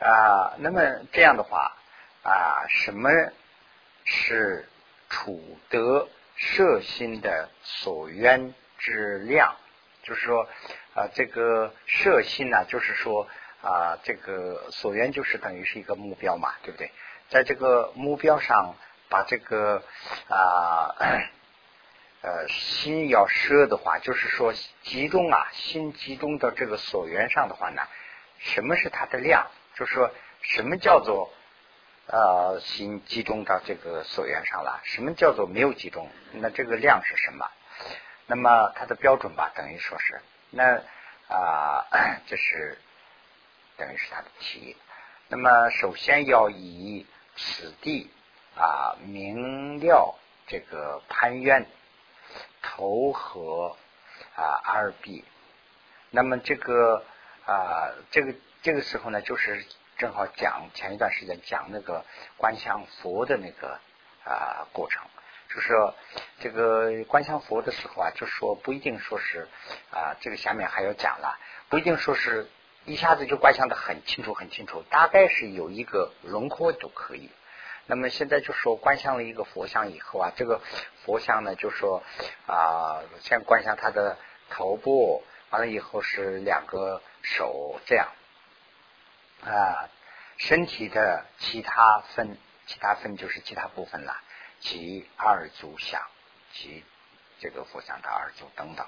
啊，那么这样的话啊，什么是处得摄心的所缘之量？就是说啊，这个摄心呢，就是说啊，这个所缘就是等于是一个目标嘛，对不对？在这个目标上，把这个啊呃心要摄的话，就是说集中啊，心集中到这个所缘上的话呢，什么是它的量？就说，什么叫做呃心集中到这个所缘上了？什么叫做没有集中？那这个量是什么？那么它的标准吧，等于说是那啊，这是等于是它的题。那么首先要以此地啊明了这个攀缘头和啊二臂。那么这个啊这个。这个时候呢，就是正好讲前一段时间讲那个观想佛的那个啊过程，就是说这个观想佛的时候啊，就说不一定说是啊，这个下面还要讲了，不一定说是一下子就观想的很清楚很清楚，大概是有一个轮廓都可以。那么现在就说观想了一个佛像以后啊，这个佛像呢，就说啊，先观想他的头部，完了以后是两个手这样。啊，身体的其他分，其他分就是其他部分了，即二足相，即这个佛像的二足等等。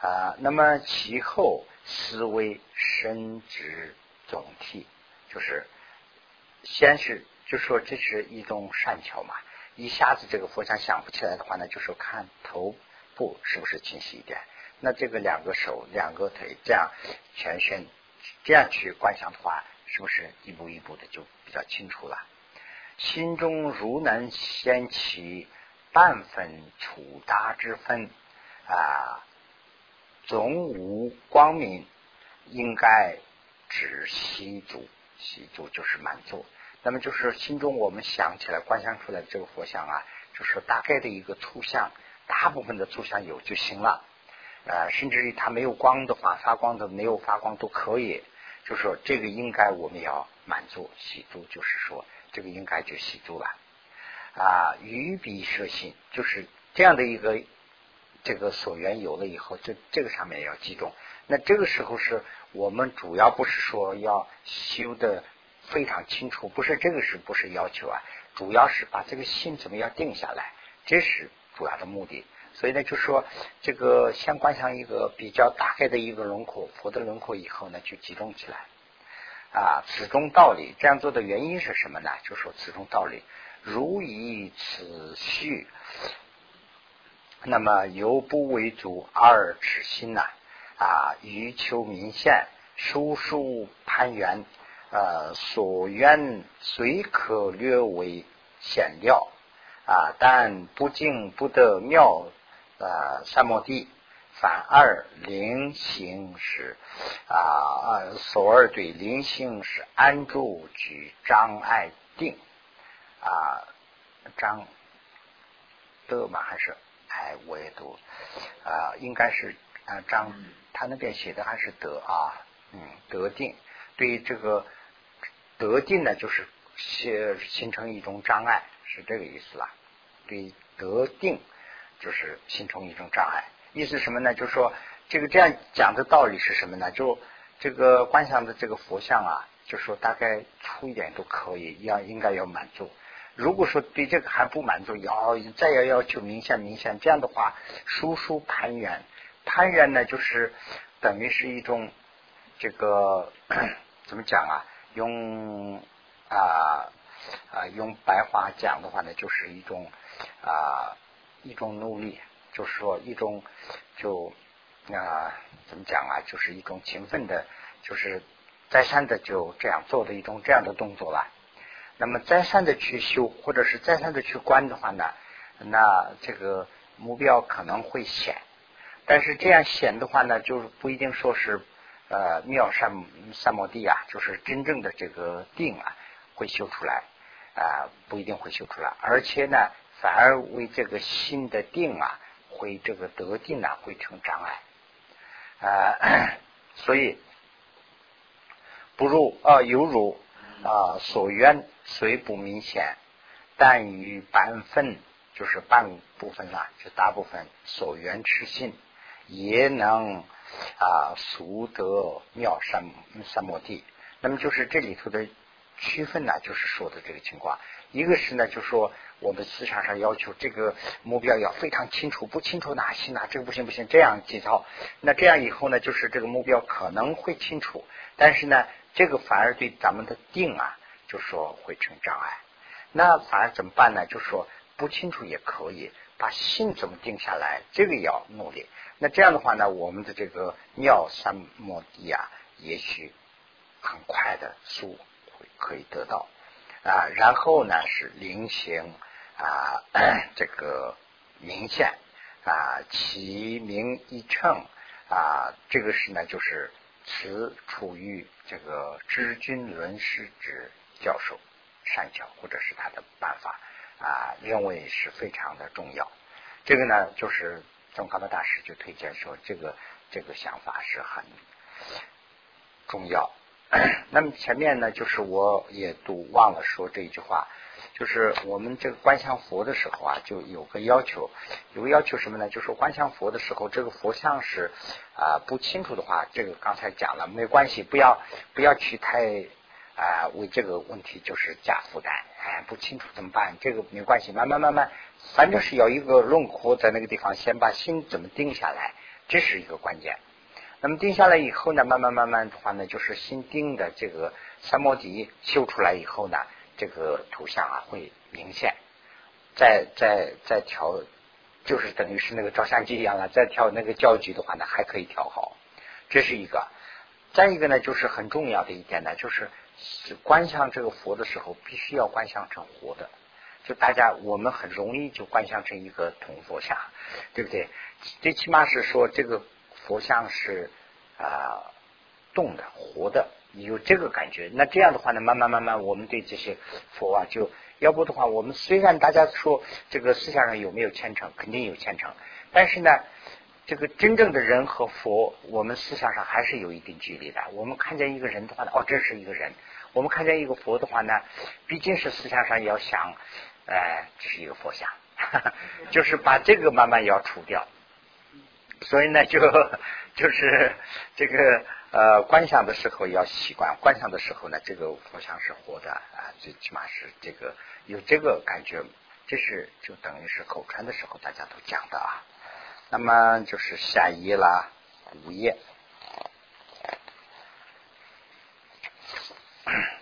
啊，那么其后思维身之总体，就是先是就说这是一种善巧嘛，一下子这个佛像想不起来的话呢，就说看头部是不是清晰一点，那这个两个手、两个腿这样全身。这样去观想的话，是不是一步一步的就比较清楚了？心中如能掀起半分处达之分啊，总无光明，应该只习足，习足就是满足。那么就是心中我们想起来观想出来的这个佛像啊，就是大概的一个粗相，大部分的粗相有就行了。呃，甚至于它没有光的话，发光的没有发光都可以。就是说这个应该我们要满足喜足，就是说这个应该就喜足了。啊，于彼摄心，就是这样的一个这个所缘有了以后，这这个上面要集中。那这个时候是我们主要不是说要修的非常清楚，不是这个是不是要求啊？主要是把这个心怎么样定下来，这是主要的目的。所以呢，就说这个先观想一个比较大概的一个轮廓，佛的轮廓以后呢，就集中起来啊。此中道理，这样做的原因是什么呢？就说此中道理，如以此序，那么由不为主而止心呐啊，欲求明显，疏疏攀缘，呃，所愿虽可略为显料啊，但不尽不得妙。呃，三摩地反二灵性是啊，所二对灵性是安住举障碍定啊，张的嘛还是哎，我也读啊，应该是啊张，他那边写的还是德啊，嗯，得定对这个得定呢，就是形形成一种障碍，是这个意思啦，对得定。就是形成一种障碍，意思什么呢？就是说，这个这样讲的道理是什么呢？就这个观想的这个佛像啊，就说大概粗一点都可以，要应该要满足。如果说对这个还不满足，要再要要求明显明显，这样的话，疏疏攀缘，攀缘呢，就是等于是一种这个 怎么讲啊？用啊啊用白话讲的话呢，就是一种啊。一种努力，就是说一种就啊怎么讲啊，就是一种勤奋的，就是再三的就这样做的一种这样的动作了。那么再三的去修，或者是再三的去观的话呢，那这个目标可能会显，但是这样显的话呢，就是不一定说是呃妙善三摩地啊，就是真正的这个定啊会修出来啊，不一定会修出来，而且呢。反而为这个心的定啊，会这个得定啊，会成障碍 啊。所以不如啊犹如啊所愿虽不明显，但于半分就是半部分啦，就大部分所缘痴心也能啊俗得妙三三摩地。那么就是这里头的区分呢，就是说的这个情况。一个是呢，就说我们市场上要求这个目标要非常清楚，不清楚哪行哪这个不行不行，这样几套。那这样以后呢，就是这个目标可能会清楚，但是呢，这个反而对咱们的定啊，就说会成障碍。那反而怎么办呢？就说不清楚也可以，把心怎么定下来，这个要努力。那这样的话呢，我们的这个妙三摩地啊，也许。很快的速会可以得到啊，然后呢是菱形啊，这个明线啊，其名一称啊，这个是呢就是此处于这个知君伦师之教授善巧或者是他的办法啊，认为是非常的重要。这个呢就是宗喀巴大师就推荐说，这个这个想法是很重要。那么前面呢，就是我也都忘了说这一句话，就是我们这个观想佛的时候啊，就有个要求，有个要求什么呢？就是观想佛的时候，这个佛像是啊不清楚的话，这个刚才讲了，没关系，不要不要去太啊为这个问题就是加负担，哎，不清楚怎么办？这个没关系，慢慢慢慢，反正是要一个轮廓在那个地方，先把心怎么定下来，这是一个关键。那么定下来以后呢，慢慢慢慢的话呢，就是新定的这个三摩底修出来以后呢，这个图像啊会明显。再再再调，就是等于是那个照相机一样了。再调那个焦距的话呢，还可以调好。这是一个。再一个呢，就是很重要的一点呢，就是观想这个佛的时候，必须要观想成活的。就大家我们很容易就观想成一个铜佛像，对不对？最起码是说这个。佛像是啊动的活的，有这个感觉。那这样的话呢，慢慢慢慢，我们对这些佛啊，就要不的话，我们虽然大家说这个思想上有没有虔诚，肯定有虔诚，但是呢，这个真正的人和佛，我们思想上还是有一定距离的。我们看见一个人的话呢，哦，这是一个人；我们看见一个佛的话呢，毕竟是思想上要想，哎，这是一个佛像，就是把这个慢慢要除掉。所以呢，就就是这个呃，观想的时候要习惯，观想的时候呢，这个佛像是活的啊，最起码是这个有这个感觉，这是就等于是口传的时候大家都讲的啊。那么就是下一页啦，五页。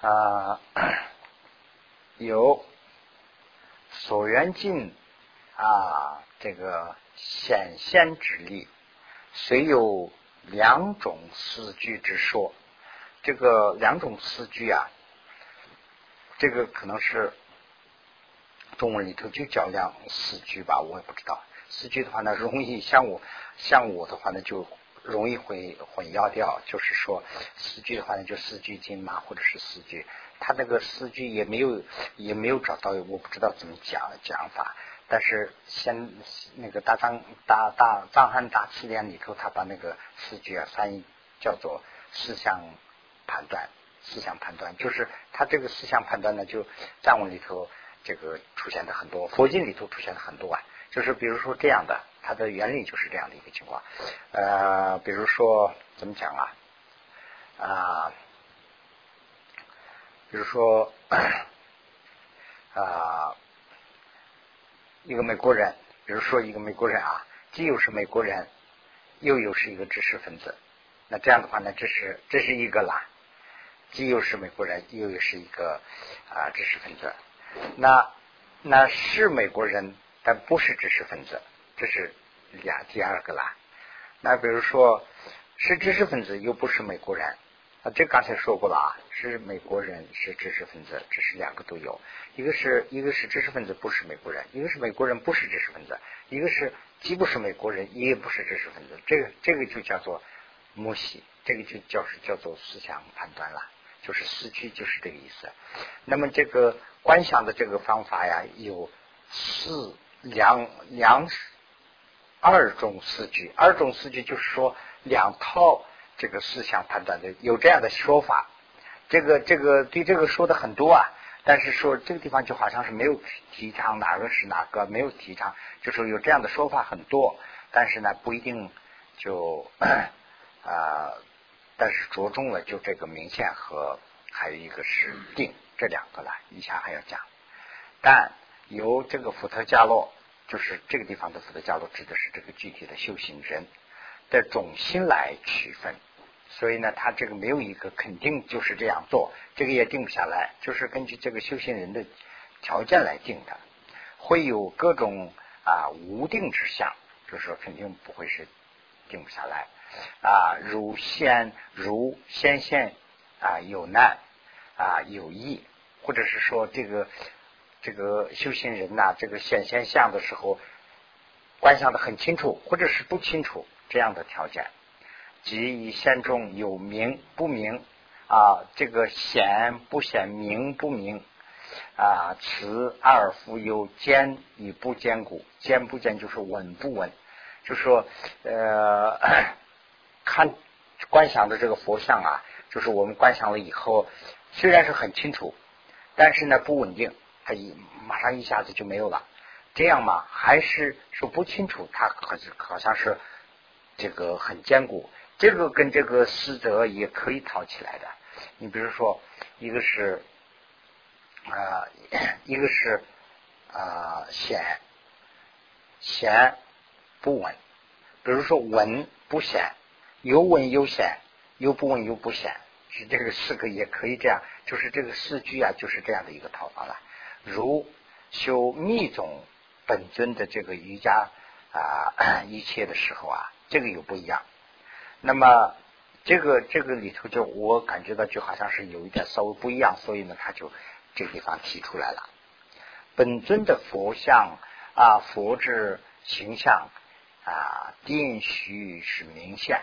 啊，有所缘境啊，这个显现之力，虽有两种四句之说。这个两种四句啊，这个可能是中文里头就叫两四句吧，我也不知道。四句的话呢，容易像我像我的话呢就。容易混混淆掉，就是说四句的话呢，就四句经嘛，或者是四句，他那个四句也没有也没有找到，我不知道怎么讲讲法。但是先那个大藏大大藏汉大词典里头，他把那个四句啊翻译叫做思想判断，思想判断就是他这个思想判断呢，就藏文里头这个出现的很多，佛经里头出现的很多啊，就是比如说这样的。它的原理就是这样的一个情况，呃，比如说怎么讲啊？啊，比如说啊，一个美国人，比如说一个美国人啊，既又是美国人，又又是一个知识分子，那这样的话呢，这是这是一个啦，既又是美国人，又又是一个啊知识分子，那那是美国人，但不是知识分子。这是两第二个啦。那比如说，是知识分子又不是美国人啊，这刚才说过了啊，是美国人是知识分子，这是两个都有。一个是一个是知识分子不是美国人，一个是美国人不是知识分子，一个是既不是美国人也不是知识分子。这个这个就叫做母系，这个就叫是叫做思想判断了，就是四句就是这个意思。那么这个观想的这个方法呀，有四。两两二种四句，二种四句就是说两套这个思想判断的，有这样的说法。这个这个对这个说的很多啊，但是说这个地方就好像是没有提倡哪个是哪个，没有提倡，就说有这样的说法很多，但是呢不一定就 啊，但是着重了就这个明显和还有一个是定这两个了，以下还要讲。但由这个福特加洛，就是这个地方的福德加洛指的是这个具体的修行人的种心来区分。所以呢，他这个没有一个肯定就是这样做，这个也定不下来，就是根据这个修行人的条件来定的，会有各种啊无定之相，就是说肯定不会是定不下来啊，如先如先现啊有难啊有益，或者是说这个这个修行人呐，这个显现相的时候观想的很清楚，或者是不清楚这样的条件。即以现中有明不明啊，这个显不显明不明啊，此二复有坚与不坚固，坚不坚就是稳不稳，就说呃，看观想的这个佛像啊，就是我们观想了以后，虽然是很清楚，但是呢不稳定，它一马上一下子就没有了，这样嘛，还是说不清楚，它好像好像是这个很坚固。这个跟这个师德也可以套起来的。你比如说，一个是啊，一个是啊显显不稳。比如说稳不显，有稳有显，有不稳有不显，是这个四个也可以这样。就是这个四句啊，就是这样的一个套法了。如修密宗本尊的这个瑜伽啊一切的时候啊，这个又不一样。那么，这个这个里头就我感觉到就好像是有一点稍微不一样，所以呢，他就这个地方提出来了。本尊的佛像啊，佛之形象啊，定须是明显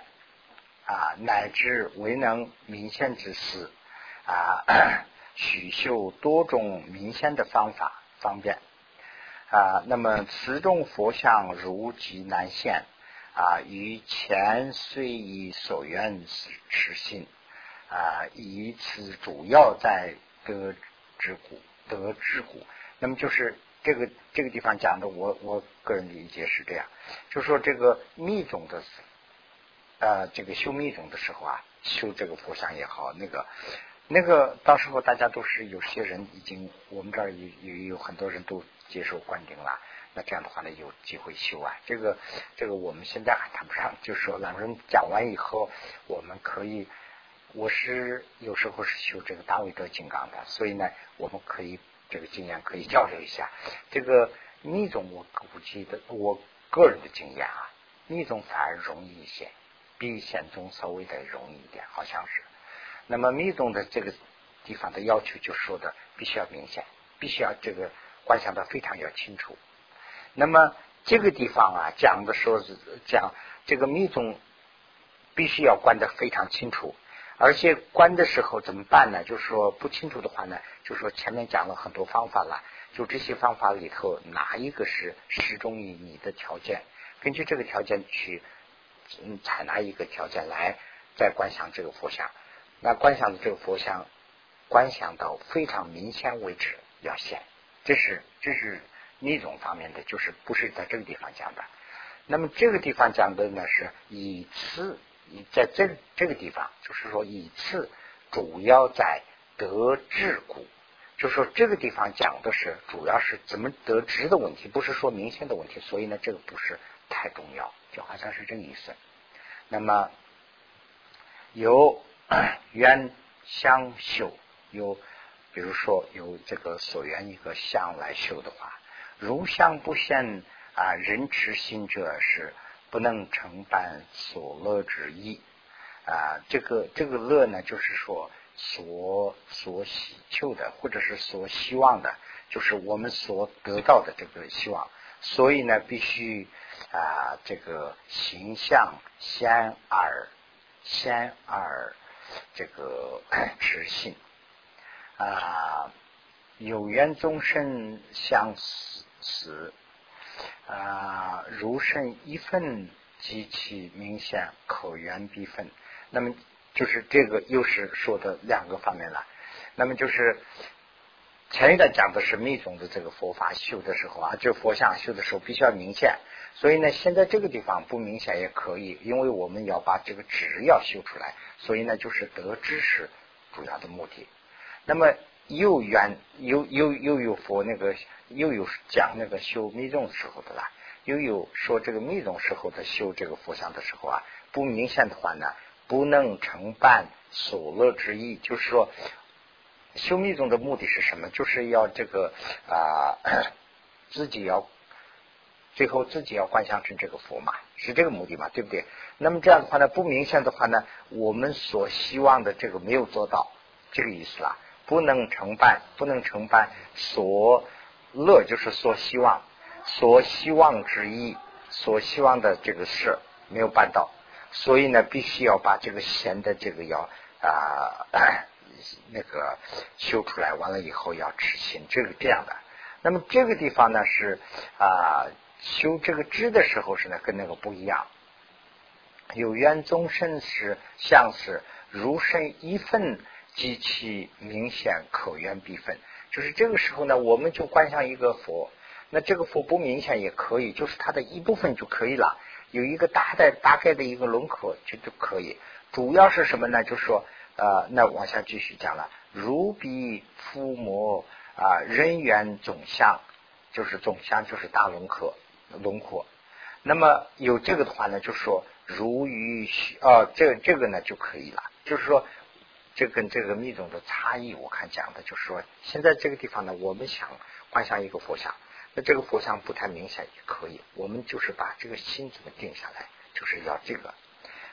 啊，乃至为能明显之事啊，取修多种明显的方法方便啊。那么此种佛像如极难现。啊，于前虽以所愿实心啊，以此主要在得之故，得之故。那么就是这个这个地方讲的，我我个人理解是这样，就说这个密宗的呃，这个修密宗的时候啊，修这个佛像也好，那个那个到时候大家都是有些人已经，我们这儿也也有很多人都接受灌顶了。那这样的话呢，有机会修啊。这个这个我们现在还谈不上，就是说，两个人讲完以后，我们可以，我是有时候是修这个大卫德金刚的，所以呢，我们可以这个经验可以交流一下。这个密宗我估计的，我个人的经验啊，密宗反而容易一些，比显宗稍微的容易一点，好像是。那么密宗的这个地方的要求，就说的必须要明显，必须要这个观想的非常要清楚。那么这个地方啊，讲的时候是讲这个密宗必须要观的非常清楚，而且观的时候怎么办呢？就是说不清楚的话呢，就是说前面讲了很多方法了，就这些方法里头哪一个是适中于你的条件？根据这个条件去嗯采纳一个条件来再观想这个佛像。那观想的这个佛像，观想到非常明显为止要显，这是这是。那种方面的就是不是在这个地方讲的，那么这个地方讲的呢是以次，在这这个地方就是说以次主要在得智故，就是说这个地方讲的是主要是怎么得知的问题，不是说明显的问题，所以呢这个不是太重要，就好像是这个意思。那么由缘相修，有比如说有这个所缘一个相来修的话。如相不现啊，人持心者是不能承办所乐之意啊。这个这个乐呢，就是说所所希求的，或者是所希望的，就是我们所得到的这个希望。所以呢，必须啊，这个形象先而先而这个 持心啊，有缘终身相思。死啊，如甚一份极其明显，可缘必分。那么就是这个又是说的两个方面了。那么就是前一段讲的是密宗的这个佛法修的时候啊，就佛像修的时候必须要明显。所以呢，现在这个地方不明显也可以，因为我们要把这个知要修出来，所以呢，就是得知识主要的目的。那么又远又又又有佛那个又有讲那个修密宗时候的啦，又有说这个密宗时候的修这个佛像的时候啊，不明显的话呢，不能承办所乐之意，就是说修密宗的目的是什么？就是要这个啊 自己要。最后自己要观想成这个佛嘛，是这个目的嘛，对不对？那么这样的话呢，不明显的话呢，我们所希望的这个没有做到，这个意思啦，不能承办，不能承办所乐就是所希望，所希望之意，所希望的这个事没有办到，所以呢，必须要把这个弦的这个要啊那个修出来，完了以后要执行，这个这样的。那么这个地方呢是啊。修这个知的时候是呢，跟那个不一样。有缘宗身是像是如身一份，极其明显可缘必分。就是这个时候呢，我们就观想一个佛，那这个佛不明显也可以，就是它的一部分就可以了，有一个大的大概的一个轮廓就就可以。主要是什么呢？就是说，呃，那往下继续讲了，如比伏魔啊，人缘总相，就是总相就是大轮廓。轮廓，那么有这个的话呢，就说如鱼哦，这这个呢就可以了。就是说，这跟这个密宗的差异，我看讲的就是说，现在这个地方呢，我们想观想一个佛像，那这个佛像不太明显也可以，我们就是把这个心怎么定下来，就是要这个。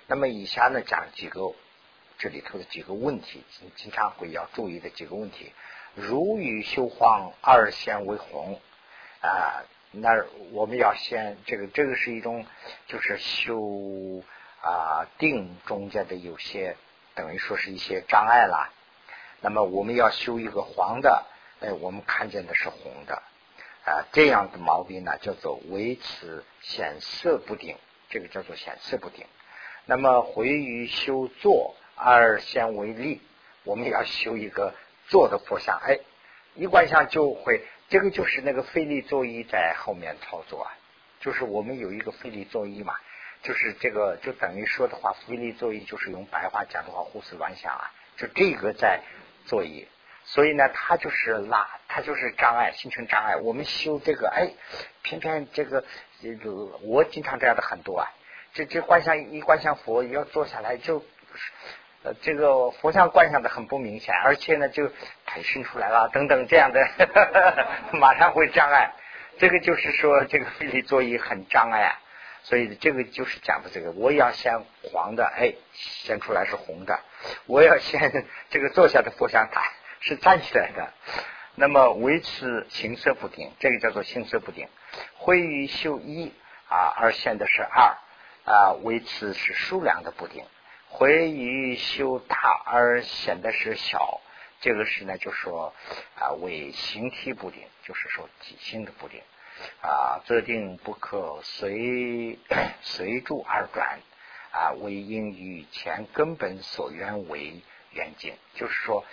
那么以下呢讲几个这里头的几个问题，经常会要注意的几个问题，如与修黄二线为红啊。那我们要先这个，这个是一种就是修啊定中间的有些等于说是一些障碍啦。那么我们要修一个黄的，哎，我们看见的是红的啊，这样的毛病呢叫做维持显色不定，这个叫做显色不定。那么回于修坐二先为例，我们要修一个坐的佛像，哎，一观相就会。这个就是那个费力作揖在后面操作啊，就是我们有一个费力作揖嘛，就是这个就等于说的话，费力作揖就是用白话讲的话，胡思乱想啊，就这个在作揖，所以呢，它就是拉，它就是障碍，形成障碍。我们修这个，哎，偏偏这个，我经常这样的很多啊，这这观想一观想佛要坐下来就。呃，这个佛像观想的很不明显，而且呢，就抬升出来了，等等这样的，马上会障碍。这个就是说，这个非礼座椅很障碍啊。所以这个就是讲的这个，我要先黄的，哎，先出来是红的；我要先这个坐下的佛像塔是站起来的。那么维持形色不定，这个叫做形色不定。会于修一啊，而现的是二啊，维持是数量的不定。回于修大而显得是小，这个是呢，就说啊为形体不定，就是说体性的不定啊，则定不可随 随住而转啊，为因于前根本所愿为缘境，就是说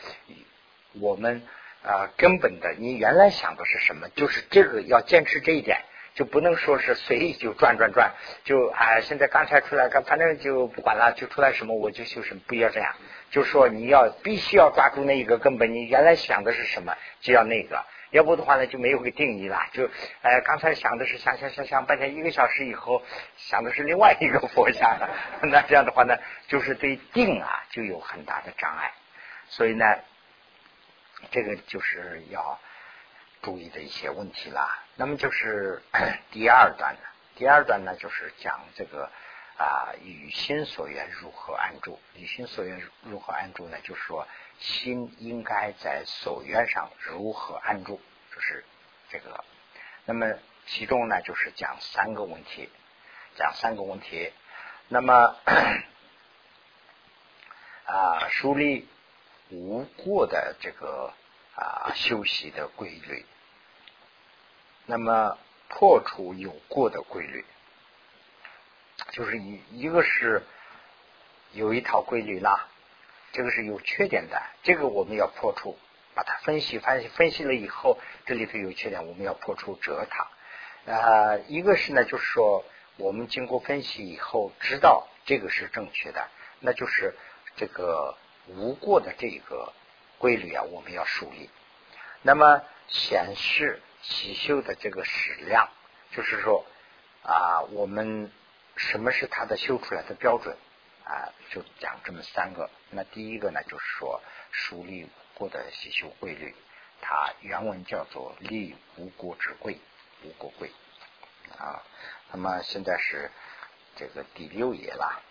我们啊根本的，你原来想的是什么？就是这个要坚持这一点。就不能说是随意就转转转，就啊，现在刚才出来，反正就不管了，就出来什么我就修什么，不要这样。就说你要必须要抓住那一个根本，你原来想的是什么，就要那个，要不的话呢就没有个定义了。就呃，刚才想的是想想想想半天，一个小时以后想的是另外一个佛像，那这样的话呢，就是对定啊就有很大的障碍。所以呢，这个就是要。注意的一些问题啦，那么就是 第二段呢，第二段呢就是讲这个啊，与心所愿如何安住？与心所愿如何安住呢？就是说心应该在所愿上如何安住？就是这个。那么其中呢，就是讲三个问题，讲三个问题。那么 啊，树立无过的这个。啊，休息的规律。那么破除有过的规律，就是一一个是有一套规律啦，这个是有缺点的，这个我们要破除，把它分析分析分析了以后，这里头有缺点，我们要破除折它。啊，一个是呢，就是说我们经过分析以后，知道这个是正确的，那就是这个无过的这个规律啊，我们要树立。那么显示习修的这个矢量，就是说啊，我们什么是它的修出来的标准啊？就讲这么三个。那第一个呢，就是说树立过的习修规律，它原文叫做立无过之贵，无过贵啊。那么现在是这个第六页了，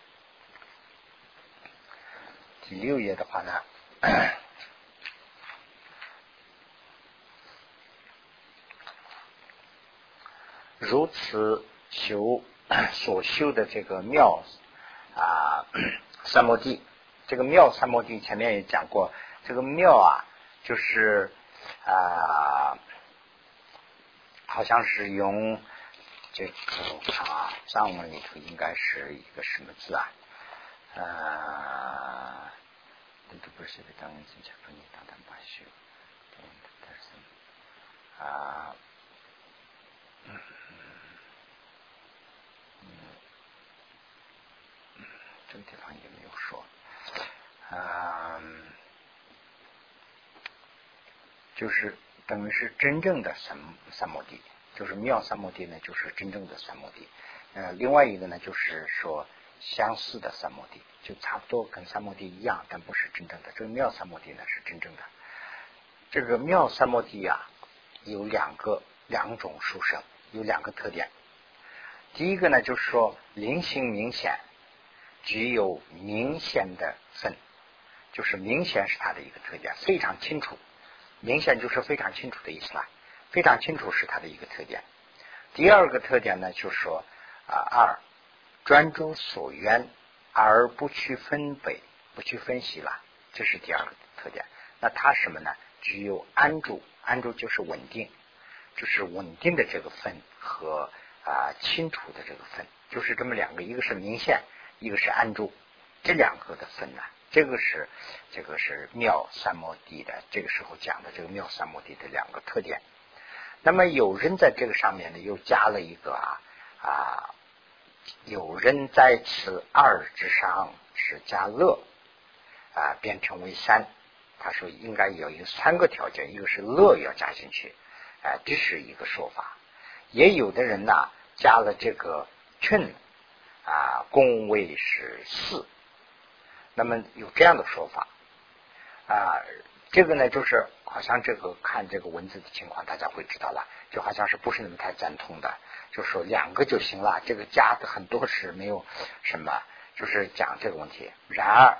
第六页的话呢。如此修 所修的这个妙啊 三摩地，这个妙三摩地前面也讲过，这个妙啊就是啊好像是用这个啊藏文里头应该是一个什么字啊？啊，啊。这个地方也没有说，嗯，就是等于是真正的三三摩地，就是妙三摩地呢，就是真正的三摩地。呃，另外一个呢，就是说相似的三摩地，就差不多跟三摩地一样，但不是真正的。这个妙三摩地呢是真正的。这个妙三摩地呀，有两个两种殊胜，有两个特点。第一个呢，就是说灵性明显。具有明显的分，就是明显是它的一个特点，非常清楚。明显就是非常清楚的意思啦，非常清楚是它的一个特点。第二个特点呢，就是说啊，二专注所缘而不去分北，不去分析了，这是第二个特点。那它什么呢？具有安住，安住就是稳定，就是稳定的这个分和啊清楚的这个分，就是这么两个，一个是明线。一个是安住，这两个的分呢，这个是这个是妙三摩地的这个时候讲的这个妙三摩地的两个特点。那么有人在这个上面呢，又加了一个啊啊，有人在此二之上是加乐啊，变成为三。他说应该有一三个条件，一个是乐要加进去，哎，这是一个说法。也有的人呢，加了这个劝。啊，宫位是四，那么有这样的说法啊，这个呢，就是好像这个看这个文字的情况，大家会知道了，就好像是不是那么太赞同的，就说两个就行了，这个加的很多是没有什么，就是讲这个问题。然而，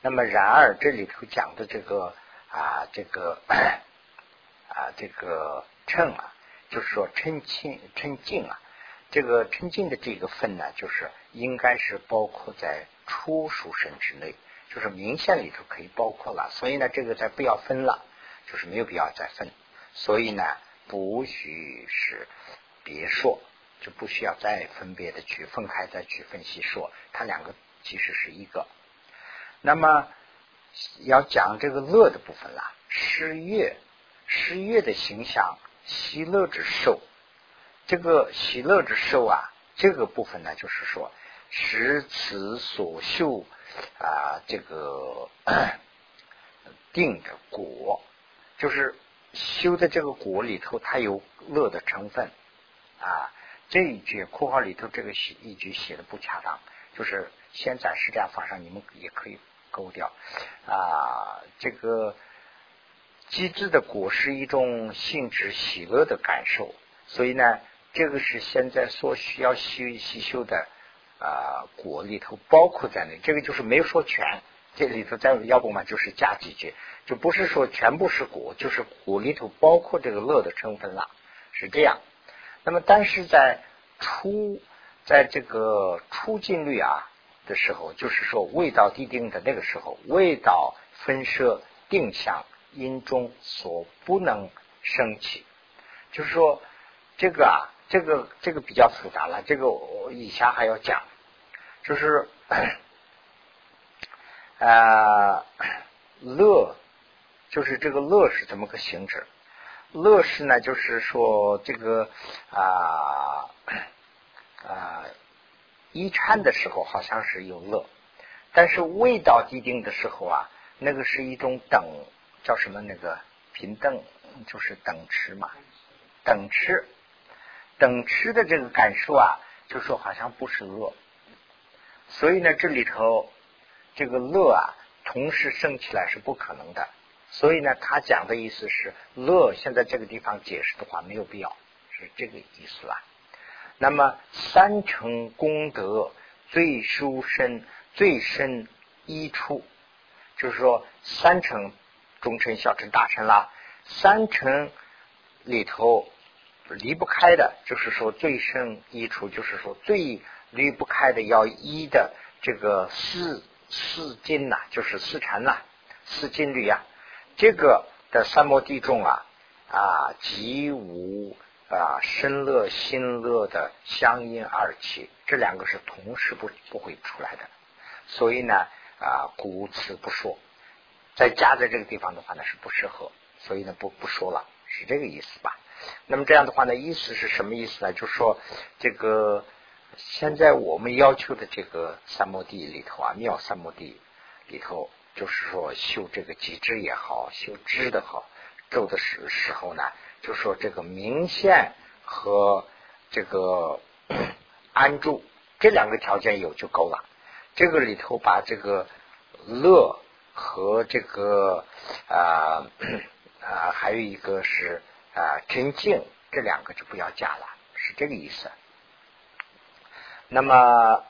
那么然而这里头讲的这个啊，这个啊，这个称啊，就是说称清称净啊。这个沉静的这个分呢，就是应该是包括在初属身之内，就是明线里头可以包括了。所以呢，这个再不要分了，就是没有必要再分。所以呢，不许是别说，就不需要再分别的去分开再去分析说，它两个其实是一个。那么要讲这个乐的部分了，诗乐，诗乐的形象，喜乐之寿。这个喜乐之受啊，这个部分呢，就是说，使此所修啊，这个 定的果，就是修的这个果里头，它有乐的成分啊。这一句括号里头这个写一句写的不恰当，就是先暂时这样放上，你们也可以勾掉啊。这个机智的果是一种性质喜乐的感受，所以呢。这个是现在所需要修习修的啊果里头包括在内，这个就是没有说全，这里头再要不嘛就是加几句，就不是说全部是果，就是果里头包括这个乐的成分了，是这样。那么但是在初在这个初进律啊的时候，就是说味道地定的那个时候，味道分摄定向因中所不能升起。就是说这个啊，这个这个比较复杂了，这个我以下还要讲，就是啊乐，就是这个乐是怎么个性质？乐是呢，就是说这个啊啊一颤的时候好像是有乐，但是味道既定的时候啊，那个是一种等叫什么那个平等，就是等持嘛，等持等持的这个感受啊，就说好像不是乐，所以呢这里头这个乐啊同时升起来是不可能的。所以呢，他讲的意思是乐，现在这个地方解释的话没有必要，是这个意思啦。那么三成功德最殊深、最深一处，就是说三成中成、小臣、大臣啦，三臣里头离不开的，就是说最胜一处，就是说最离不开的要一的这个四四金呐，就是四禅呐，四金律呀。这个的三摩地众啊啊，即无啊身乐心乐的相应二气，这两个是同时不不会出来的，所以呢啊，故此不说。再加在这个地方的话呢是不适合，所以呢不不说了，是这个意思吧？那么这样的话呢，意思是什么意思呢？就说这个现在我们要求的这个三摩地里头啊，妙三摩地里头。就是说修这个机制也好，修知的好，咒的时时候呢，就说这个明线和这个 安住这两个条件有就够了。这个里头把这个乐和这个啊啊还有一个是啊真静这两个就不要加了，是这个意思。那么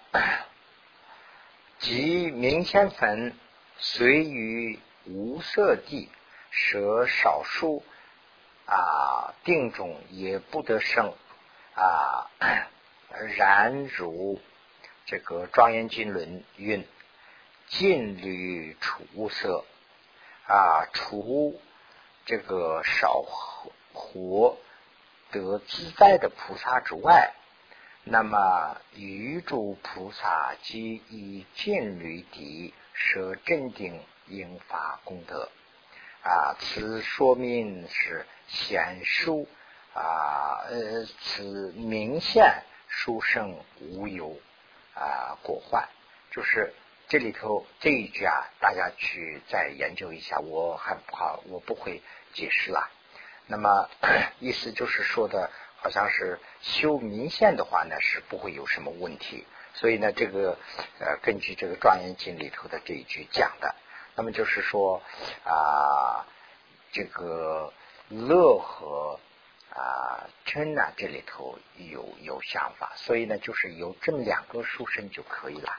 即明线粉。随于无色地，舍少数啊定种也不得生啊。然如这个庄严经论云：尽律除色啊，除这个少活得自在的菩萨之外，那么余诸菩萨即以尽律敌。舍镇定应发功德啊，此说明是显殊啊，呃，此明显殊胜无有啊果患，就是这里头这一句啊，大家去再研究一下，我还不好，我不会解释了。那么 意思就是说的，好像是修明线的话呢，是不会有什么问题。所以呢，这个呃，根据这个《庄严经》里头的这一句讲的，那么就是说啊，这个乐和啊嗔呢，这里头有有想法，所以呢，就是有这么两个书生就可以了，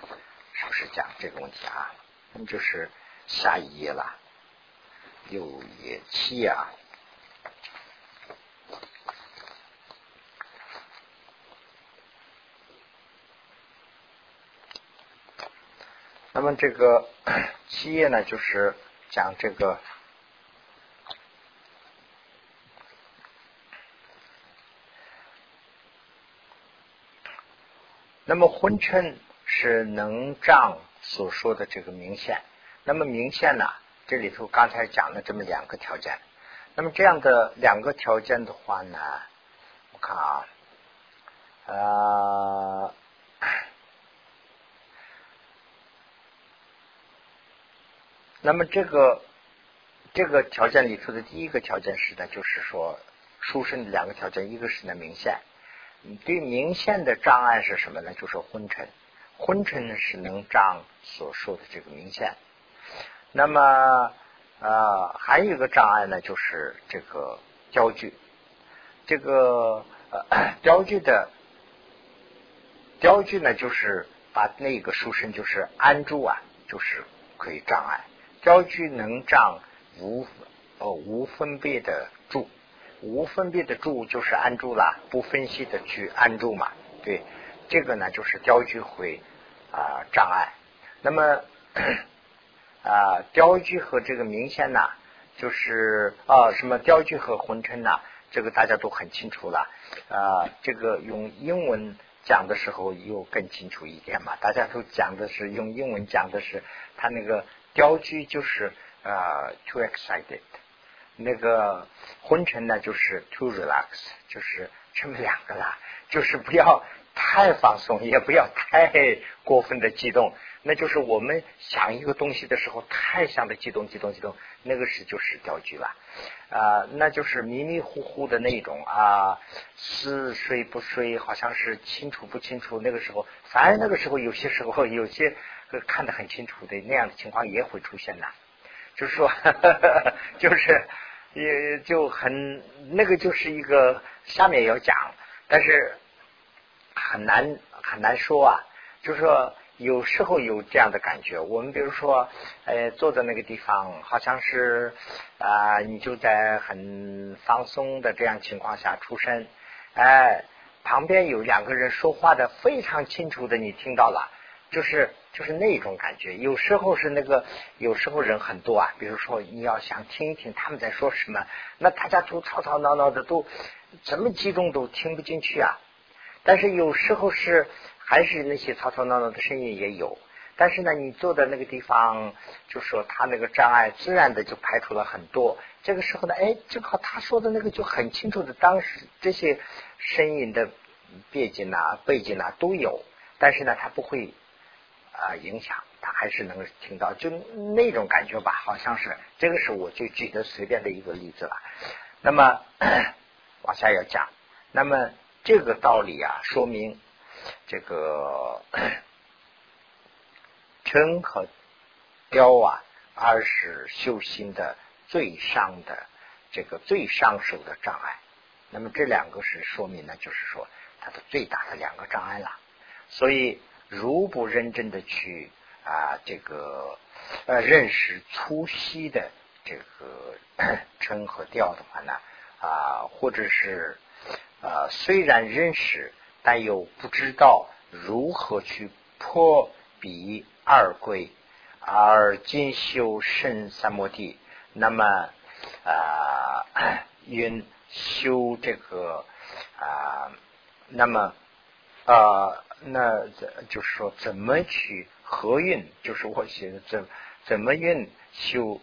是不是讲这个问题啊？那就是下一页了，六页七啊。那么这个 七页呢，就是讲这个。那么昏沉是能障所说的这个明线。那么明线呢，这里头刚才讲了这么两个条件。那么这样的两个条件的话呢，我看啊，呃。那么这个这个条件里头的第一个条件是呢，就是说，书生的两个条件，一个是呢明线，对明线的障碍是什么呢？就是昏沉，昏沉呢是能障所说的这个明线。那么呃，还有一个障碍呢，就是这个焦距，这个呃 焦距的焦距呢，就是把那个书生就是安住啊，就是可以障碍。焦距能障无哦无分别的住，无分别的住就是安住啦，不分析的去安住嘛。对，这个呢就是焦距会啊障碍。那么 啊焦距和这个明显呢，就是啊什么焦距和昏沉呐，这个大家都很清楚了啊。这个用英文讲的时候又更清楚一点嘛。大家都讲的是用英文讲的是，他那个雕具就是啊 too excited，那个昏沉呢就是 too relax，就是这么两个啦，就是不要太放松，也不要太过分的激动。那就是我们想一个东西的时候，太想的激动、激动、激动，那个是就是掉句了啊，那就是迷迷糊糊的那种啊，似睡不睡，好像是清楚不清楚。那个时候，反而那个时候有些时候有些看得很清楚的那样的情况也会出现的，就是说，就是也就很那个就是一个下面要讲，但是很难很难说啊，就是说。有时候有这样的感觉，我们比如说，呃，坐在那个地方，好像是啊，你就在很放松的这样情况下出声，哎，旁边有两个人说话的非常清楚的，你听到了，就是就是那种感觉。有时候是那个，有时候人很多啊，比如说你要想听一听他们在说什么，那大家都吵吵闹闹的，都怎么集中都听不进去啊。但是有时候是。还是那些吵吵闹闹的声音也有，但是呢，你坐的那个地方，就说他那个障碍自然的就排除了很多。这个时候呢，哎，正好他说的那个就很清楚的，当时这些声音的背景啊、背景啊都有，但是呢，他不会啊影响，他还是能听到，就那种感觉吧，好像是这个是我就举的随便的一个例子了。那么 往下要讲，那么这个道理啊，说明。这个 嗔和雕啊，二是修心的最上的这个最上手的障碍。那么这两个是说明呢，就是说它的最大的两个障碍了。所以，如不认真的去啊，这个呃认识粗细的这个 嗔和雕的话呢，啊，或者是啊，虽然认识。但又不知道如何去破彼二归，而今修圣三摩地，那么啊，运修这个啊，那么啊，那就是说怎么去合运？就是我写的怎怎么运修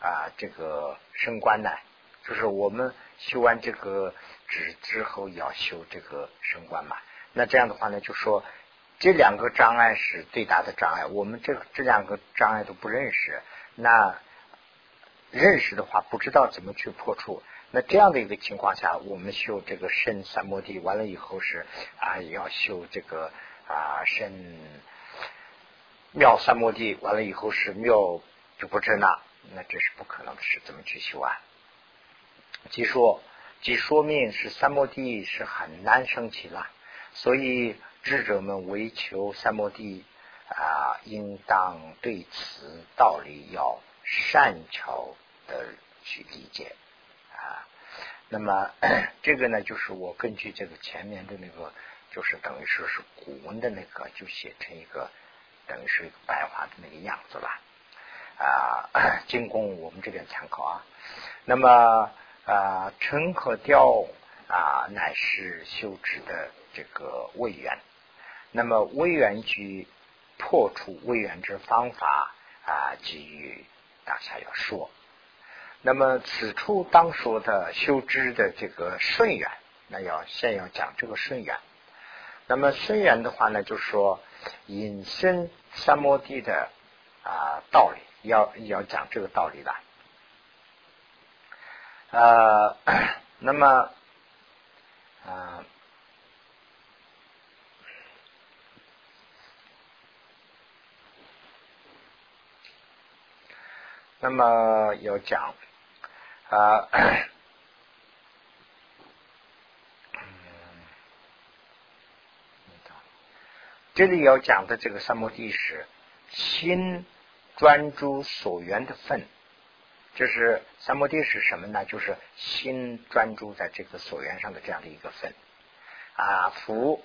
啊这个升官呢？就是我们修完这个。之之后要修这个升官嘛？那这样的话呢，就说这两个障碍是最大的障碍。我们这这两个障碍都不认识，那认识的话，不知道怎么去破除。那这样的一个情况下，我们修这个肾三摩地完了以后是啊，要修这个啊肾妙三摩地完了以后是妙就不知那，那这是不可能的事，怎么去修啊？即说。即说明是三摩地是很难升起了，所以智者们为求三摩地啊，应当对此道理要善巧的去理解啊。那么 这个呢，就是我根据这个前面的那个，就是等于说是古文的那个，就写成一个等于是一个白话的那个样子了啊，仅供我们这边参考啊。那么。啊，成和雕啊，乃是修持的这个位缘。那么位缘具破除位缘之方法啊，基于大家要说。那么此处当说的修知的这个顺缘，那要先要讲这个顺缘。那么顺缘的话呢，就是说引申三摩地的啊道理，要要讲这个道理了。呃，那么，啊，那么要讲啊，这里要讲的这个三摩地是心专注所缘的分。就是三摩地是什么呢？就是心专注在这个所缘上的这样的一个分啊。福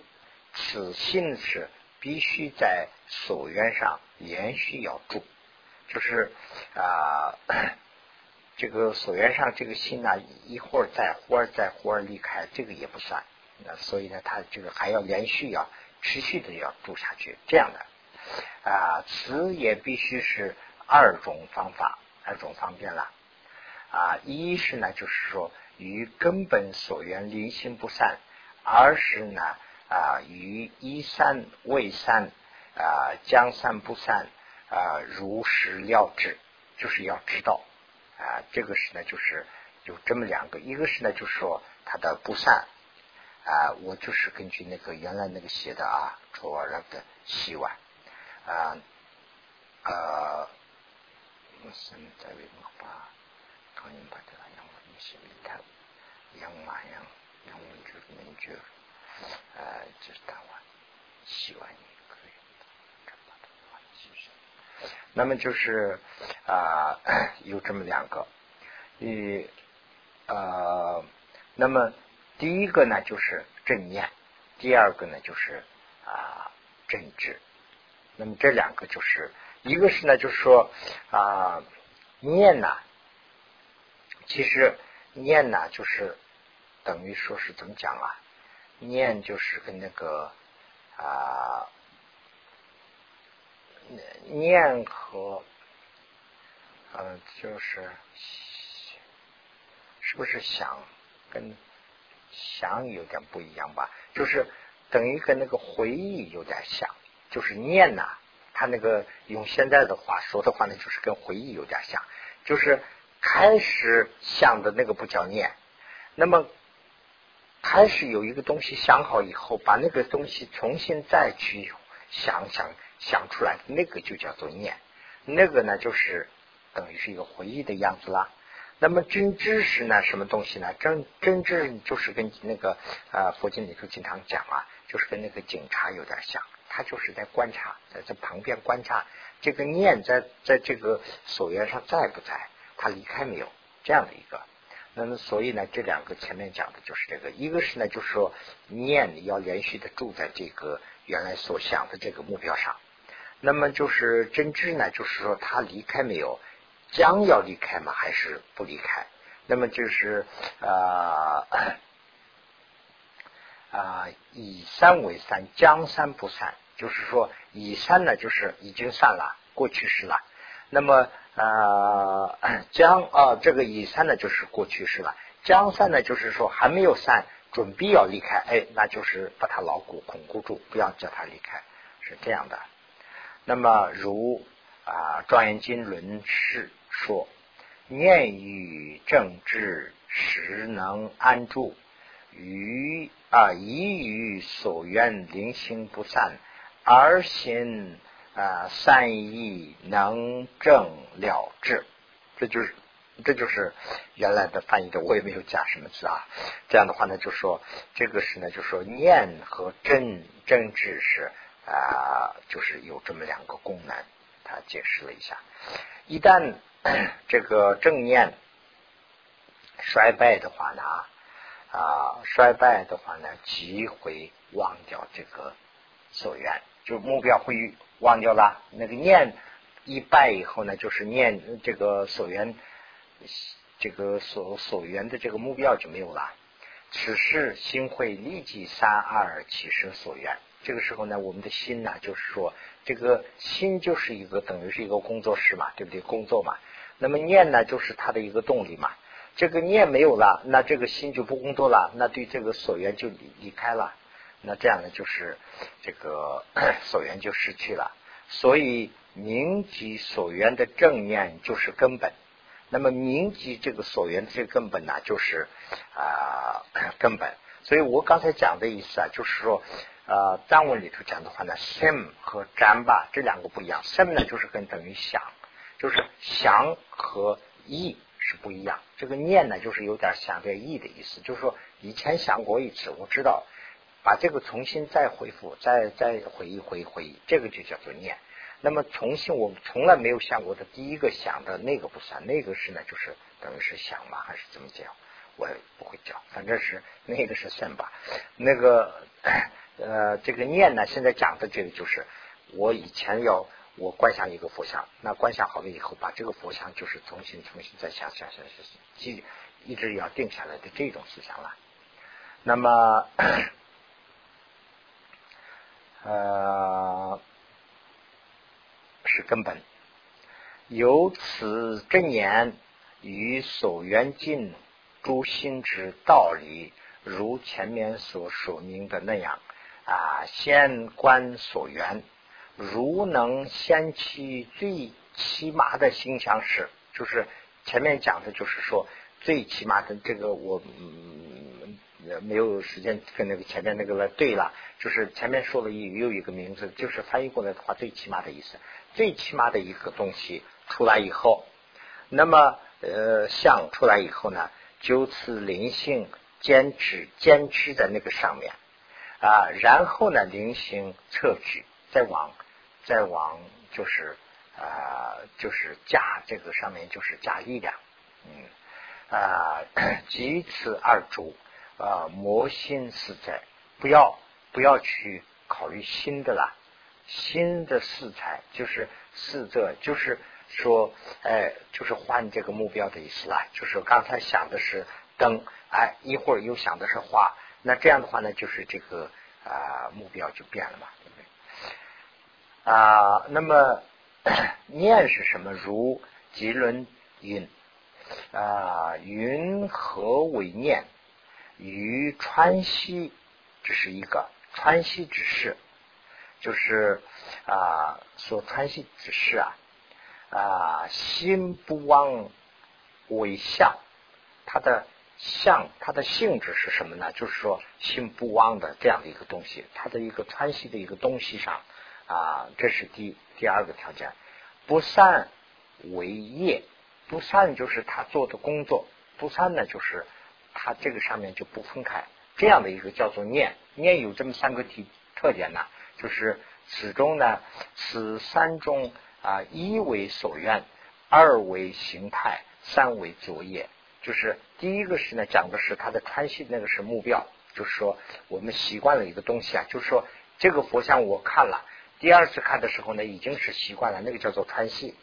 此心是必须在所缘上连续要住，就是啊，这个所缘上这个心呢，一会儿在，忽而在，忽而离开，这个也不算。那所以呢，他这个还要连续要持续的要住下去，这样的啊，此也必须是二种方法，二种方便了啊。一是呢，就是说与根本所缘离心不散；二是呢啊，与一散未散啊，将散不散啊，如实了知，就是要知道啊。这个是呢，就是有这么两个，一个是呢，就是说它的不散。啊，我就是根据那个原来那个写的啊，说那个洗碗啊，呃，现在为么把考验把这个养文写里头养马养养文句文句，呃，就是打完洗碗也可以，这把它完其实，那么就是啊，有这么两个，一呃，那么。第一个呢就是正念，第二个呢就是啊正知。那么这两个就是一个是呢，就是说啊念呐，其实念呐就是等于说是怎么讲啊？念就是跟那个啊念和呃就是是不是想跟？想有点不一样吧，就是等于跟那个回忆有点像，就是念呐，他那个用现在的话说的话呢，就是跟回忆有点像，就是开始想的那个不叫念，那么开始有一个东西想好以后，把那个东西重新再去想想想出来，那个就叫做念，那个呢就是等于是一个回忆的样子啦。那么真知识呢？什么东西呢？真真知就是跟那个啊佛经里头经常讲啊，就是跟那个警察有点像，他就是在观察，在这旁边观察这个念在在这个所缘上在不在，他离开没有这样的一个。那么所以呢，这两个前面讲的就是这个，一个是呢，就是说念你要连续的住在这个原来所想的这个目标上。那么就是真知呢，就是说他离开没有。将要离开吗？还是不离开？那么就是啊啊，以三为三，将三不散。就是说，以三呢，就是已经散了，过去式了。那么啊，将啊，这个以三呢，就是过去式了。将散呢，就是说还没有散，准备要离开。哎，那就是把它牢固巩固住，不要叫它离开，是这样的。那么如啊，《庄严经》论释。说念与正治实能安住，于啊以于所愿灵心不散，而心啊善意能正了智。这就是这就是原来的翻译的，我也没有加什么字啊。这样的话呢，就说这个是呢，就说念和正正治是啊，就是有这么两个功能，他解释了一下。一旦这个正念衰败的话呢，啊，衰败的话呢，即会忘掉这个所缘，就目标会忘掉了。那个念一败以后呢，就是念这个所缘，这个所所缘的这个目标就没有了。此时心会立即三二起生所缘。这个时候呢，我们的心呢，就是说，这个心就是一个等于是一个工作室嘛，对不对？工作嘛。那么念呢，就是它的一个动力嘛。这个念没有了，那这个心就不工作了，那对这个所缘就离离开了。那这样呢，就是这个 所缘就失去了。所以铭记所缘的正念就是根本。那么铭记这个所缘的这个根本呢，就是啊 根本。所以我刚才讲的意思啊，就是说呃藏文里头讲的话呢，sim 和占吧这两个不一样，sim 呢就是跟等于想。就是想和意是不一样，这个念呢，就是有点想点意的意思。就是说，以前想过一次，我知道，把这个重新再恢复，再再回忆回忆回忆，这个就叫做念。那么重新，我们从来没有想过的第一个想的那个不算，那个是呢，就是等于是想嘛，还是怎么讲？我也不会讲，反正是那个是算吧。那个呃，这个念呢，现在讲的这个就是我以前要。我观想一个佛像，那观想好了以后，把这个佛像就是重新重新再想想想想，记一直要定下来的这种思想了。那么，呃，是根本。由此真言与所缘境诸心之道理，如前面所说明的那样啊，先观所缘。如能掀起最起码的形象是，就是前面讲的，就是说最起码的这个我嗯没有时间跟那个前面那个了对了，就是前面说了一又一个名字，就是翻译过来的话，最起码的意思，最起码的一个东西出来以后，那么呃相出来以后呢，就此灵性坚持坚持在那个上面啊，然后呢灵性测距再往。再往就是啊，就是加这个上面就是加力量，嗯啊，即此二主啊，魔心四在，不要不要去考虑新的啦，新的四材就是四者，就是说哎，就是换这个目标的意思啦，就是刚才想的是灯，哎，一会儿又想的是花，那这样的话呢，就是这个啊目标就变了嘛。啊，那么 念是什么？如吉轮云啊，云何为念？于川西只是一个川西之事，就是啊，所川西之事啊啊，心不忘为相，它的相，它的性质是什么呢？就是说心不忘的这样的一个东西，它的一个川西的一个东西上。啊，这是第第二个条件，不散为业，不散就是他做的工作，不散呢就是他这个上面就不分开，这样的一个叫做念，念有这么三个体特点呢，就是此中呢，此三中啊，一为所愿，二为形态，三为作业，就是第一个是呢，讲的是他的穿系，那个是目标，就是说我们习惯了一个东西啊，就是说这个佛像我看了。第二次看的时候呢，已经是习惯了，那个叫做穿戏。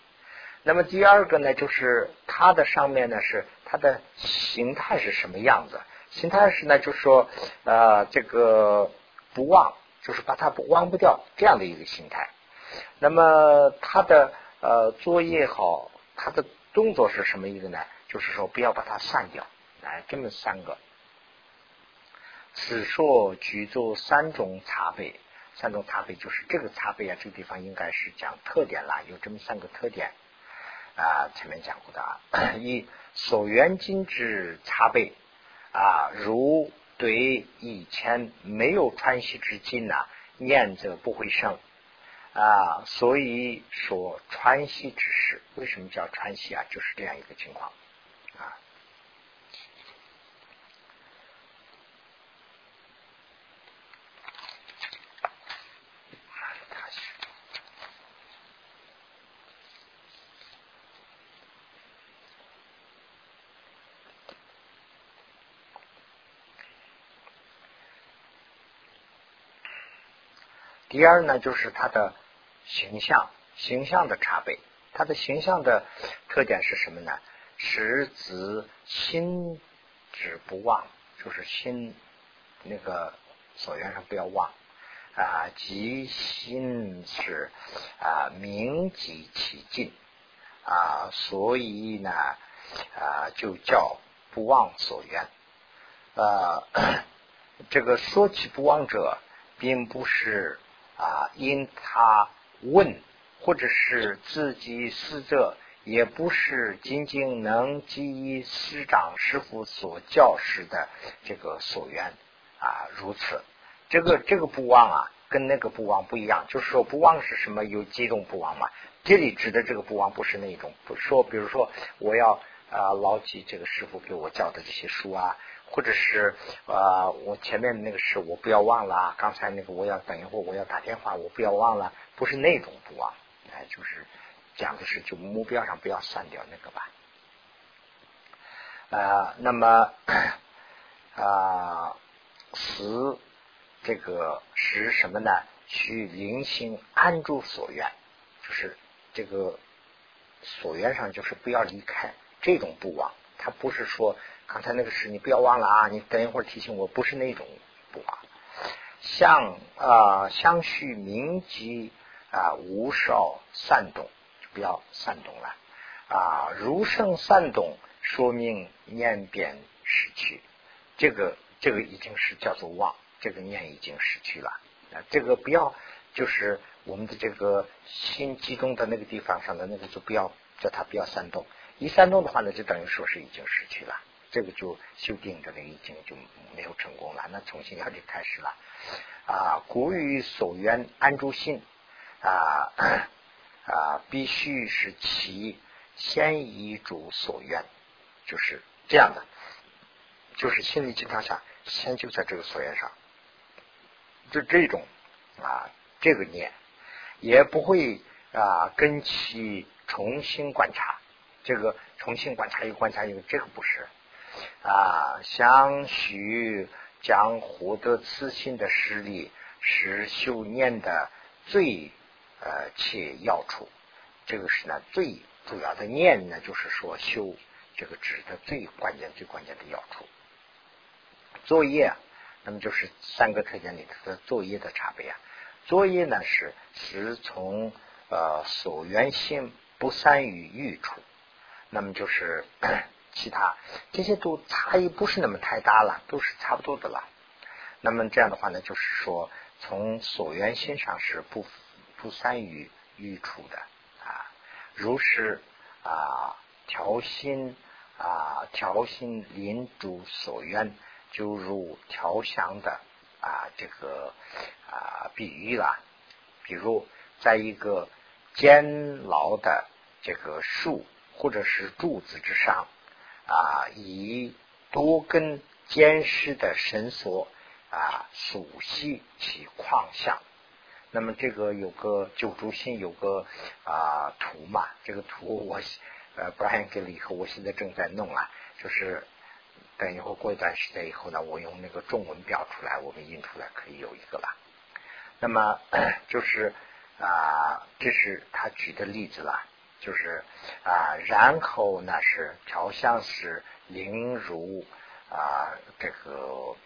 那么第二个呢，就是它的上面呢是它的形态是什么样子？形态是呢，就是说呃这个不忘，就是把它不忘不掉这样的一个形态。那么它的呃作业好，它的动作是什么意思呢？就是说不要把它散掉，来这么三个。此说举足三种茶杯。三种茶杯就是这个茶杯啊，这个地方应该是讲特点啦，有这么三个特点啊，前面讲过的啊。一所缘金之茶杯啊，如对以前没有川西之金呐，念则不会生啊，所以说川西之事，为什么叫川西啊？就是这样一个情况。第二呢，就是它的形象，形象的茶杯，它的形象的特点是什么呢？识子心只不忘，就是心那个所缘上不要忘啊，即心是啊明极其尽啊，所以呢啊就叫不忘所缘啊。这个说起不忘者，并不是。啊，因他问，或者是自己思者，也不是仅仅能基于师长师傅所教示的这个所缘啊，如此。这个这个不忘啊，跟那个不忘不一样。就是说不忘是什么？有几种不忘嘛？这里指的这个不忘不是那种，不说，比如说我要啊牢记这个师傅给我教的这些书啊。或者是啊，我前面那个事我不要忘了，刚才那个我要等一会儿我要打电话，我不要忘了，不是那种不忘，哎，就是讲的是就目标上不要散掉那个吧。啊，那么啊，十这个是什么呢？去灵性安住所愿，就是这个所愿上，就是不要离开这种不忘。它不是说刚才那个事你不要忘了啊，你等一会儿提醒我，不是那种不忘。相啊，相续明极啊，无少散动，不要散动了啊。如生散动，说明念变失去。这个这个已经是叫做忘，这个念已经失去了啊。这个不要，就是我们的这个心集中的那个地方上的那个，就不要叫它不要散动。一散动的话呢，就等于说是已经失去了，这个就修订这个已经就没有成功了，那重新要得开始了啊。古语所缘安住心啊 啊，必须是其先依主所愿，就是这样的。就是心理经常想，先就在这个所缘上，就这种啊，这个念也不会啊跟其重新观察，这个重新观察一个观察一个，这个不是啊，相许将获得此心的实力，是修念的最呃切要处，这个是呢最主要的念呢，就是说修这个指的最关键最关键的要处。作业，那么就是三个特点里头的作业的差别啊。作业呢是是从呃所缘性不善于欲处，那么就是其他这些都差异不是那么太大了，都是差不多的了。那么这样的话呢，就是说从所缘心上是不不善于欲处的啊。如是啊调心啊调心临主所缘。就如调香的啊，这个啊比喻了，比如在一个监牢的这个树或者是柱子之上啊，以多根坚实的绳索啊，熟悉其矿相。那么这个有个九柱心有个啊图嘛，这个图我呃 Brian 给了以后，我现在正在弄啊，就是。等以后过一段时间以后呢，我用那个中文标出来，我们印出来可以有一个了。那么 就是啊，这是他举的例子了，就是啊，然后呢是调香是灵如啊这个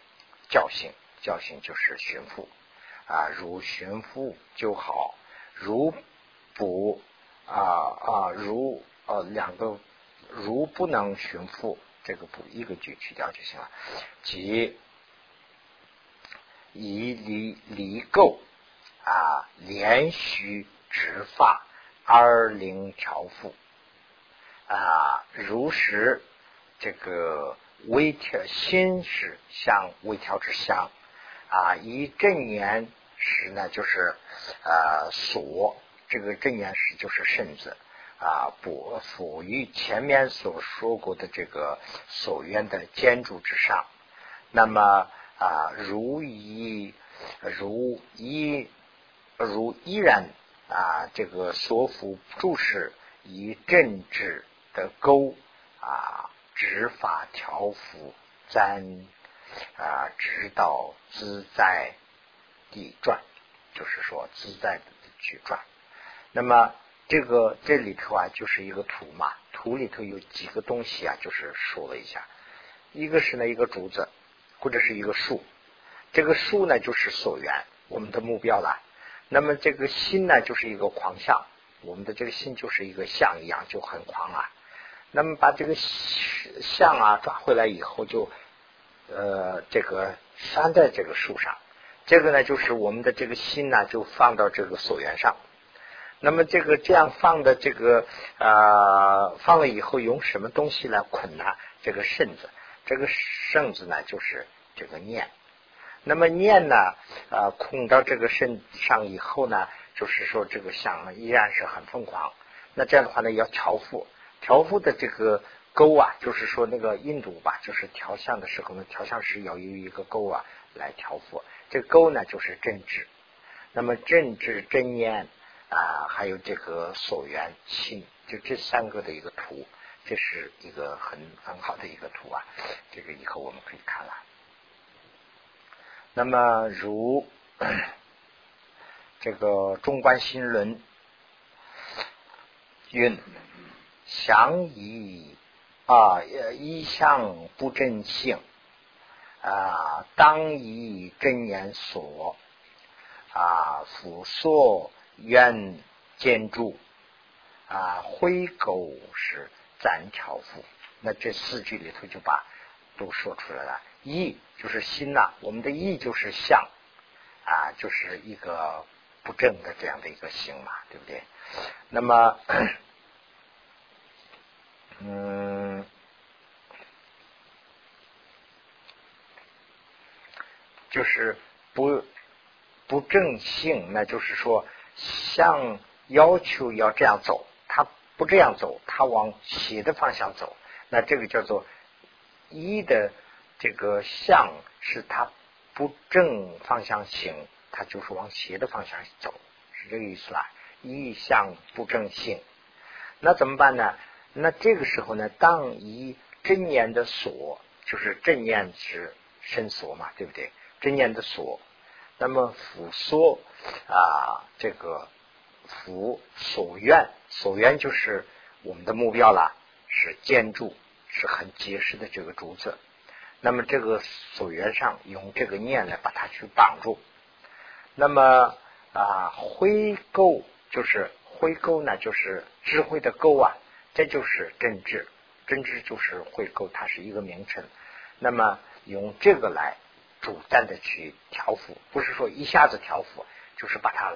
教训，教训就是寻父啊，如寻父就好，如不啊啊如呃两个如不能寻父。这个不一个句去掉就行了，即以离离垢啊，连续直发二零条腹啊，如实这个微调心是像微调之相啊，以正言时呢，就是呃所这个正言时就是圣字。啊，不属于前面所说过的这个所愿的建筑之上。那么啊，如一如一如依然啊，这个所辅注释以政治的钩啊，执法条幅簪啊，直到自在地转，就是说自在的去转。那么。这个这里头啊，就是一个图嘛，图里头有几个东西啊，就是说了一下，一个是呢一个竹子，或者是一个树，这个树呢就是所缘，我们的目标了。那么这个心呢就是一个狂象，我们的这个心就是一个象一样，就很狂啊。那么把这个象啊抓回来以后，就呃这个拴在这个树上，这个呢就是我们的这个心呢就放到这个锁缘上。那么这个这样放的这个啊放了以后用什么东西来捆呢？这个绳子，这个绳子呢就是这个念。那么念呢啊空到这个身上以后呢，就是说这个相依然是很疯狂。那这样的话呢要调伏，调伏的这个钩啊，就是说那个印度吧，就是调相的时候呢，调相时要有一个钩啊来调伏。这个钩呢就是正治，那么正治真念。啊，还有这个所缘心，就这三个的一个图，这是一个很很好的一个图啊。这个以后我们可以看了。那么如 这个中观心论云想以啊，一向不正性啊，当以真言所啊，辅所愿建筑啊，灰狗是暂条幅。那这四句里头就把都说出来了。意就是心呐，我们的意就是相啊，就是一个不正的这样的一个心嘛，对不对？那么，嗯，就是不不正性，那就是说，向要求要这样走，他不这样走，他往斜的方向走。那这个叫做一的这个相是它不正方向行，它就是往斜的方向走，是这个意思啦。意相不正性，那怎么办呢？那这个时候呢，当以真言的所，就是正念之身所嘛，对不对？真念的所，那么辅所啊，这个辅所愿，所愿就是我们的目标了，是建筑。是很结实的这个竹子，那么这个所缘上用这个念来把它去绑住，那么啊灰垢就是灰垢呢，就是智慧的垢啊，这就是真智，真智就是灰垢，它是一个名称。那么用这个来主单的去调伏，不是说一下子调伏，就是把它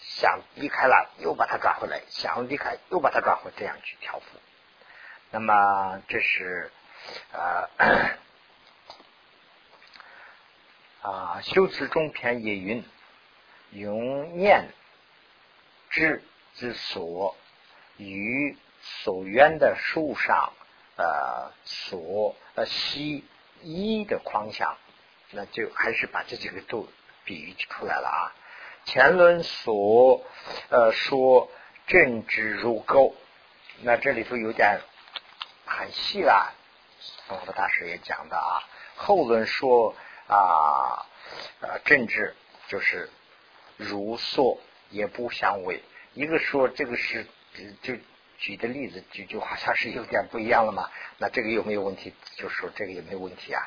想离开了又把它抓回来，想离开又把它抓回，这样去调伏。那么这是啊啊修辞中篇也云：用念之之所与所缘的树上呃所呃吸一的框想，那就还是把这几个都比喻出来了啊。前轮所呃说正直如钩，那这里头有点。很细啦，佛陀大师也讲的啊。后轮说啊，呃，政治就是如所也不相违。一个说这个是就举的例子就就好像是有点不一样了嘛。那这个有没有问题？就说这个也没有问题啊。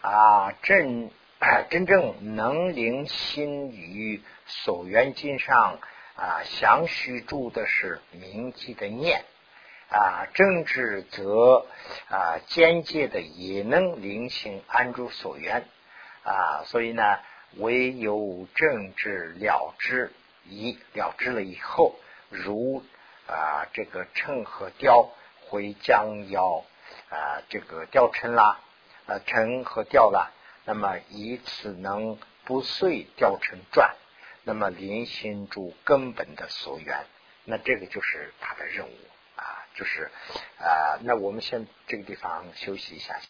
啊，真真正能领心于所缘境上。啊，详虚住的是铭记的念啊，政治则啊间接的也能灵性安住所缘啊，所以呢，唯有政治了之以了之了以后，如啊这个秤和雕回将要啊这个雕秤啦，啊秤和雕了，那么以此能不碎雕成转。那么临心住根本的所缘，那这个就是他的任务，就是啊，那我们先这个地方休息一下。